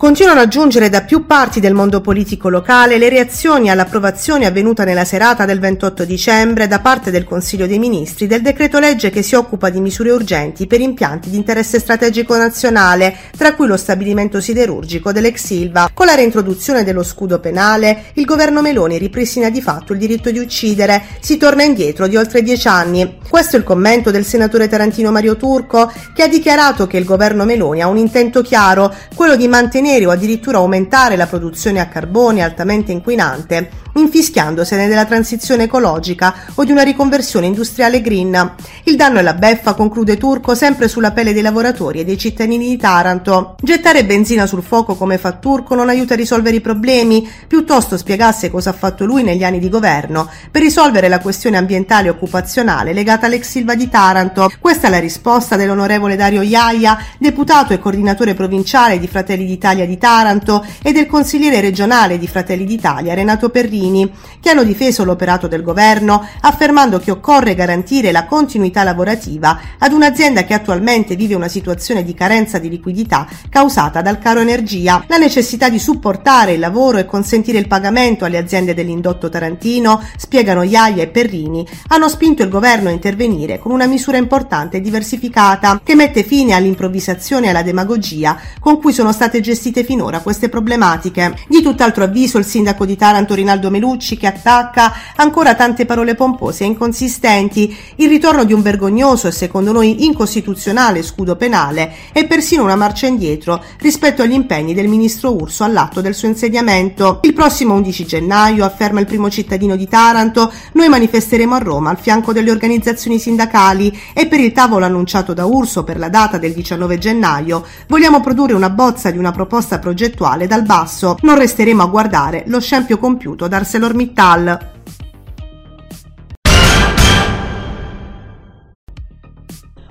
Continuano a giungere da più parti del mondo politico locale le reazioni all'approvazione avvenuta nella serata del 28 dicembre da parte del Consiglio dei Ministri del decreto legge che si occupa di misure urgenti per impianti di interesse strategico nazionale, tra cui lo stabilimento siderurgico dell'ex Silva. Con la reintroduzione dello scudo penale, il governo Meloni ripristina di fatto il diritto di uccidere, si torna indietro di oltre dieci anni. Questo è il commento del senatore tarantino Mario Turco, che ha dichiarato che il governo Meloni ha un intento chiaro, quello di mantenere mantenere o addirittura aumentare la produzione a carbone altamente inquinante infischiandosene della transizione ecologica o di una riconversione industriale green. Il danno è la beffa, conclude Turco, sempre sulla pelle dei lavoratori e dei cittadini di Taranto. Gettare benzina sul fuoco come fa Turco non aiuta a risolvere i problemi, piuttosto spiegasse cosa ha fatto lui negli anni di governo per risolvere la questione ambientale e occupazionale legata all'ex Silva di Taranto. Questa è la risposta dell'onorevole Dario Iaia, deputato e coordinatore provinciale di Fratelli d'Italia di Taranto e del consigliere regionale di Fratelli d'Italia Renato Perrini che hanno difeso l'operato del governo affermando che occorre garantire la continuità lavorativa ad un'azienda che attualmente vive una situazione di carenza di liquidità causata dal caro energia, la necessità di supportare il lavoro e consentire il pagamento alle aziende dell'indotto tarantino, spiegano Iaia e Perrini, hanno spinto il governo a intervenire con una misura importante e diversificata che mette fine all'improvvisazione e alla demagogia con cui sono state gestite finora queste problematiche. Di tutt'altro avviso il sindaco di Taranto Rinaldo Melucci che attacca ancora tante parole pompose e inconsistenti, il ritorno di un vergognoso e secondo noi incostituzionale scudo penale e persino una marcia indietro rispetto agli impegni del ministro Urso all'atto del suo insediamento. Il prossimo 11 gennaio, afferma il primo cittadino di Taranto, noi manifesteremo a Roma al fianco delle organizzazioni sindacali e per il tavolo annunciato da Urso per la data del 19 gennaio vogliamo produrre una bozza di una proposta progettuale dal basso. Non resteremo a guardare lo scempio compiuto da ArcelorMittal.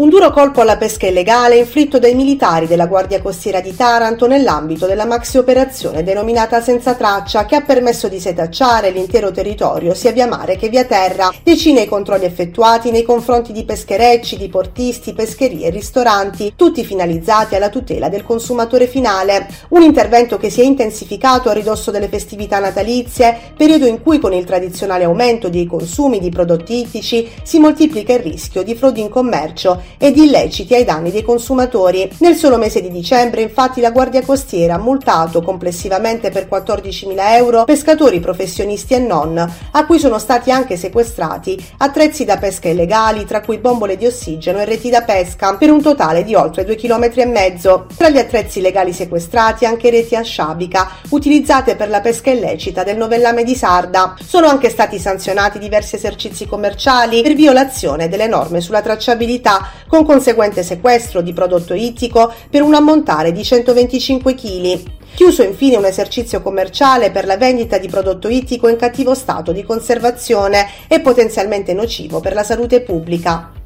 Un duro colpo alla pesca illegale inflitto dai militari della Guardia Costiera di Taranto nell'ambito della maxi operazione denominata Senza Traccia che ha permesso di setacciare l'intero territorio sia via mare che via terra. Decine i controlli effettuati nei confronti di pescherecci, di portisti, pescherie e ristoranti, tutti finalizzati alla tutela del consumatore finale. Un intervento che si è intensificato a ridosso delle festività natalizie, periodo in cui con il tradizionale aumento dei consumi di prodotti ittici si moltiplica il rischio di frodi in commercio ed illeciti ai danni dei consumatori. Nel solo mese di dicembre, infatti, la Guardia Costiera ha multato complessivamente per 14.000 euro pescatori professionisti e non, a cui sono stati anche sequestrati attrezzi da pesca illegali, tra cui bombole di ossigeno e reti da pesca, per un totale di oltre 2,5 km. Tra gli attrezzi legali sequestrati anche reti a sciabica, utilizzate per la pesca illecita del novellame di Sarda. Sono anche stati sanzionati diversi esercizi commerciali per violazione delle norme sulla tracciabilità con conseguente sequestro di prodotto ittico per un ammontare di 125 kg. Chiuso infine un esercizio commerciale per la vendita di prodotto ittico in cattivo stato di conservazione e potenzialmente nocivo per la salute pubblica.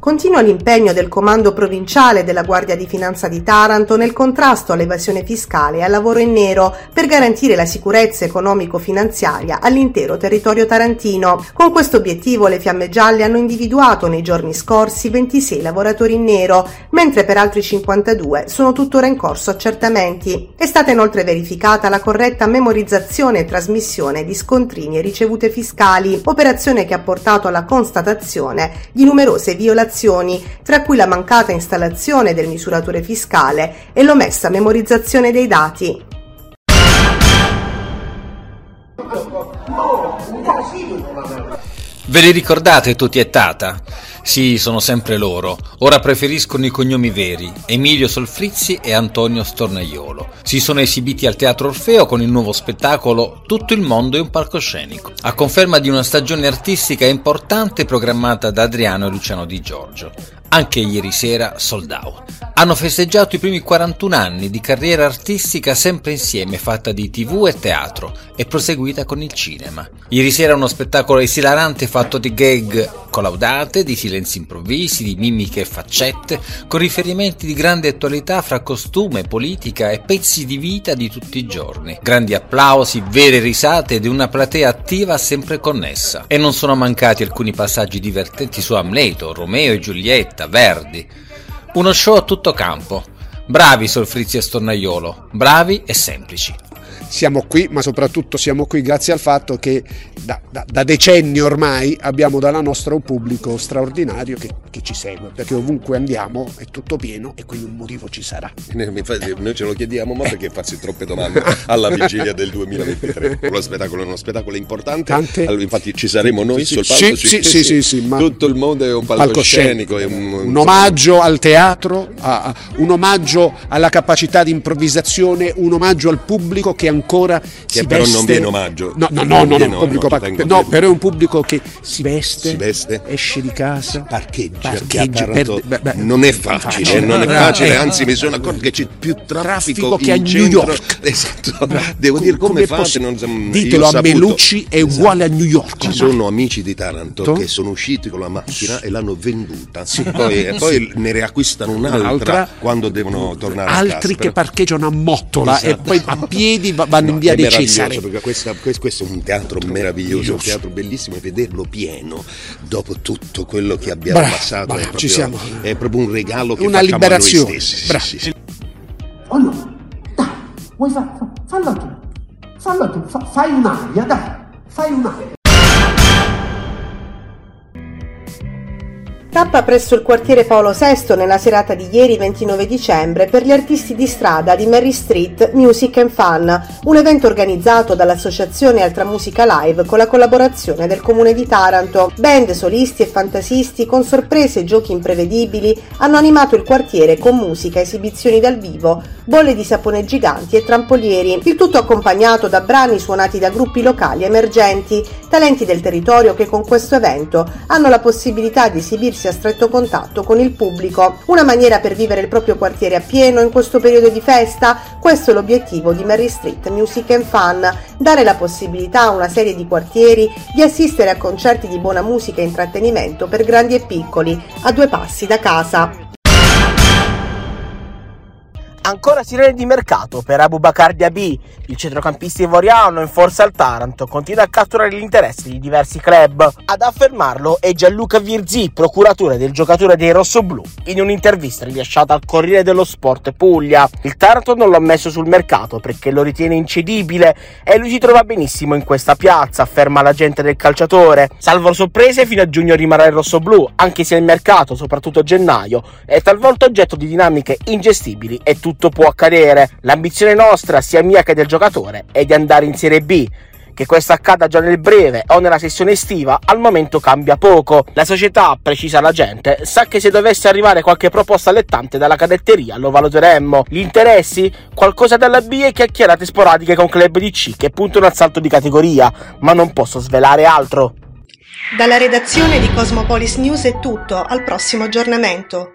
Continua l'impegno del Comando Provinciale della Guardia di Finanza di Taranto nel contrasto all'evasione fiscale e al lavoro in nero per garantire la sicurezza economico-finanziaria all'intero territorio tarantino. Con questo obiettivo le Fiamme Gialle hanno individuato nei giorni scorsi 26 lavoratori in nero, mentre per altri 52 sono tuttora in corso accertamenti. È stata inoltre verificata la corretta memorizzazione e trasmissione di scontrini e ricevute fiscali, operazione che ha portato alla constatazione di numerose violazioni violazioni, tra cui la mancata installazione del misuratore fiscale e l'omessa memorizzazione dei dati. Ve li ricordate tutti e Tata? Sì, sono sempre loro. Ora preferiscono i cognomi veri, Emilio Solfrizzi e Antonio Stornaiolo. Si sono esibiti al Teatro Orfeo con il nuovo spettacolo Tutto il mondo è un palcoscenico, a conferma di una stagione artistica importante programmata da Adriano e Luciano Di Giorgio. Anche ieri sera sold out. Hanno festeggiato i primi 41 anni di carriera artistica sempre insieme, fatta di tv e teatro, e proseguita con il cinema. Ieri sera uno spettacolo esilarante fatto di gag collaudate, di silenzi improvvisi, di mimiche e faccette, con riferimenti di grande attualità fra costume, politica e pezzi di vita di tutti i giorni. Grandi applausi, vere risate ed una platea attiva sempre connessa. E non sono mancati alcuni passaggi divertenti su Amleto, Romeo e Giulietta, Verdi. Uno show a tutto campo. Bravi Solfrizzi e Stornaiolo, bravi e semplici siamo qui, ma soprattutto siamo qui grazie al fatto che da, da, da decenni ormai abbiamo dalla nostra un pubblico straordinario che, che, ci segue, perché ovunque andiamo è tutto pieno e quindi un motivo ci sarà. Infatti, noi ce lo chiediamo, ma perché farsi troppe domande alla vigilia del 2023? Lo spettacolo è uno spettacolo importante, Tante... allora, infatti ci saremo noi sul palco. Sì, sì, sì, sì, sì, ma tutto il mondo è un palcoscenico. È un, un omaggio al teatro, a, a, un omaggio alla capacità di improvvisazione, un omaggio al pubblico che ancora ancora che si però veste... non viene omaggio. No, no, no, no, no, pubblico no, par... no però è un pubblico che si veste, si veste esce di casa, parcheggia, parcheggia per... beh, beh, non è facile, facile non è facile, eh, anzi mi sono accorto che c'è più traffico, traffico che a New York. Esatto. Devo dire come, come fate, non... Ditelo a Melucci è esatto. uguale a New York. Ci sono amici di Taranto che sono usciti con la macchina e l'hanno venduta. Poi, poi ne riacquistano un'altra quando devono tornare Altri che parcheggiano a Mottola e esatto. poi a piedi vanno no, in via dei Cesari. Questa, questo, è un teatro meraviglioso, un teatro bellissimo e vederlo pieno dopo tutto quello che abbiamo bravo, passato bravo, è, proprio, è, proprio, un regalo che una liberazione. Noi stessi. Sì, sì, sì. Allora, dai, vuoi fa, fa, fallo tu, fallo tu, fa, fai un'aria, dai, fai un'aria. Tappa presso il quartiere Paolo VI nella serata di ieri 29 dicembre per gli artisti di strada di Mary Street Music and Fun, un evento organizzato dall'associazione Altra Musica Live con la collaborazione del comune di Taranto. Band, solisti e fantasisti con sorprese e giochi imprevedibili hanno animato il quartiere con musica, esibizioni dal vivo, bolle di sapone giganti e trampolieri, il tutto accompagnato da brani suonati da gruppi locali emergenti, talenti del territorio che con questo evento hanno la possibilità di esibirsi mettersi a stretto contatto con il pubblico, una maniera per vivere il proprio quartiere a pieno in questo periodo di festa. Questo è l'obiettivo di Mary Street Music and Fun, dare la possibilità a una serie di quartieri di assistere a concerti di buona musica e intrattenimento per grandi e piccoli, a due passi da casa. Ancora sirene di mercato per Abubakar Diaby, il centrocampista ivoriano in forza al Taranto, continua a catturare l'interesse di diversi club. Ad affermarlo è Gianluca Virzi, procuratore del giocatore dei rossoblù, in un'intervista rilasciata al Corriere dello Sport Puglia. Il Taranto non l'ha messo sul mercato perché lo ritiene incedibile e lui si trova benissimo in questa piazza, afferma l'agente del calciatore. Salvo sorprese, fino a giugno rimarrà il rossoblù, anche se il mercato, soprattutto a gennaio, è talvolta oggetto di dinamiche ingestibili e tutto può accadere. L'ambizione nostra, sia mia che del giocatore, è di andare in Serie B. Che questo accada già nel breve o nella sessione estiva al momento cambia poco. La società, precisa la gente, sa che se dovesse arrivare qualche proposta allettante dalla cadetteria lo valuteremmo. Gli interessi? Qualcosa dalla B e chiacchierate sporadiche con club di C che puntano al salto di categoria, ma non posso svelare altro. Dalla redazione di Cosmopolis News è tutto, al prossimo aggiornamento.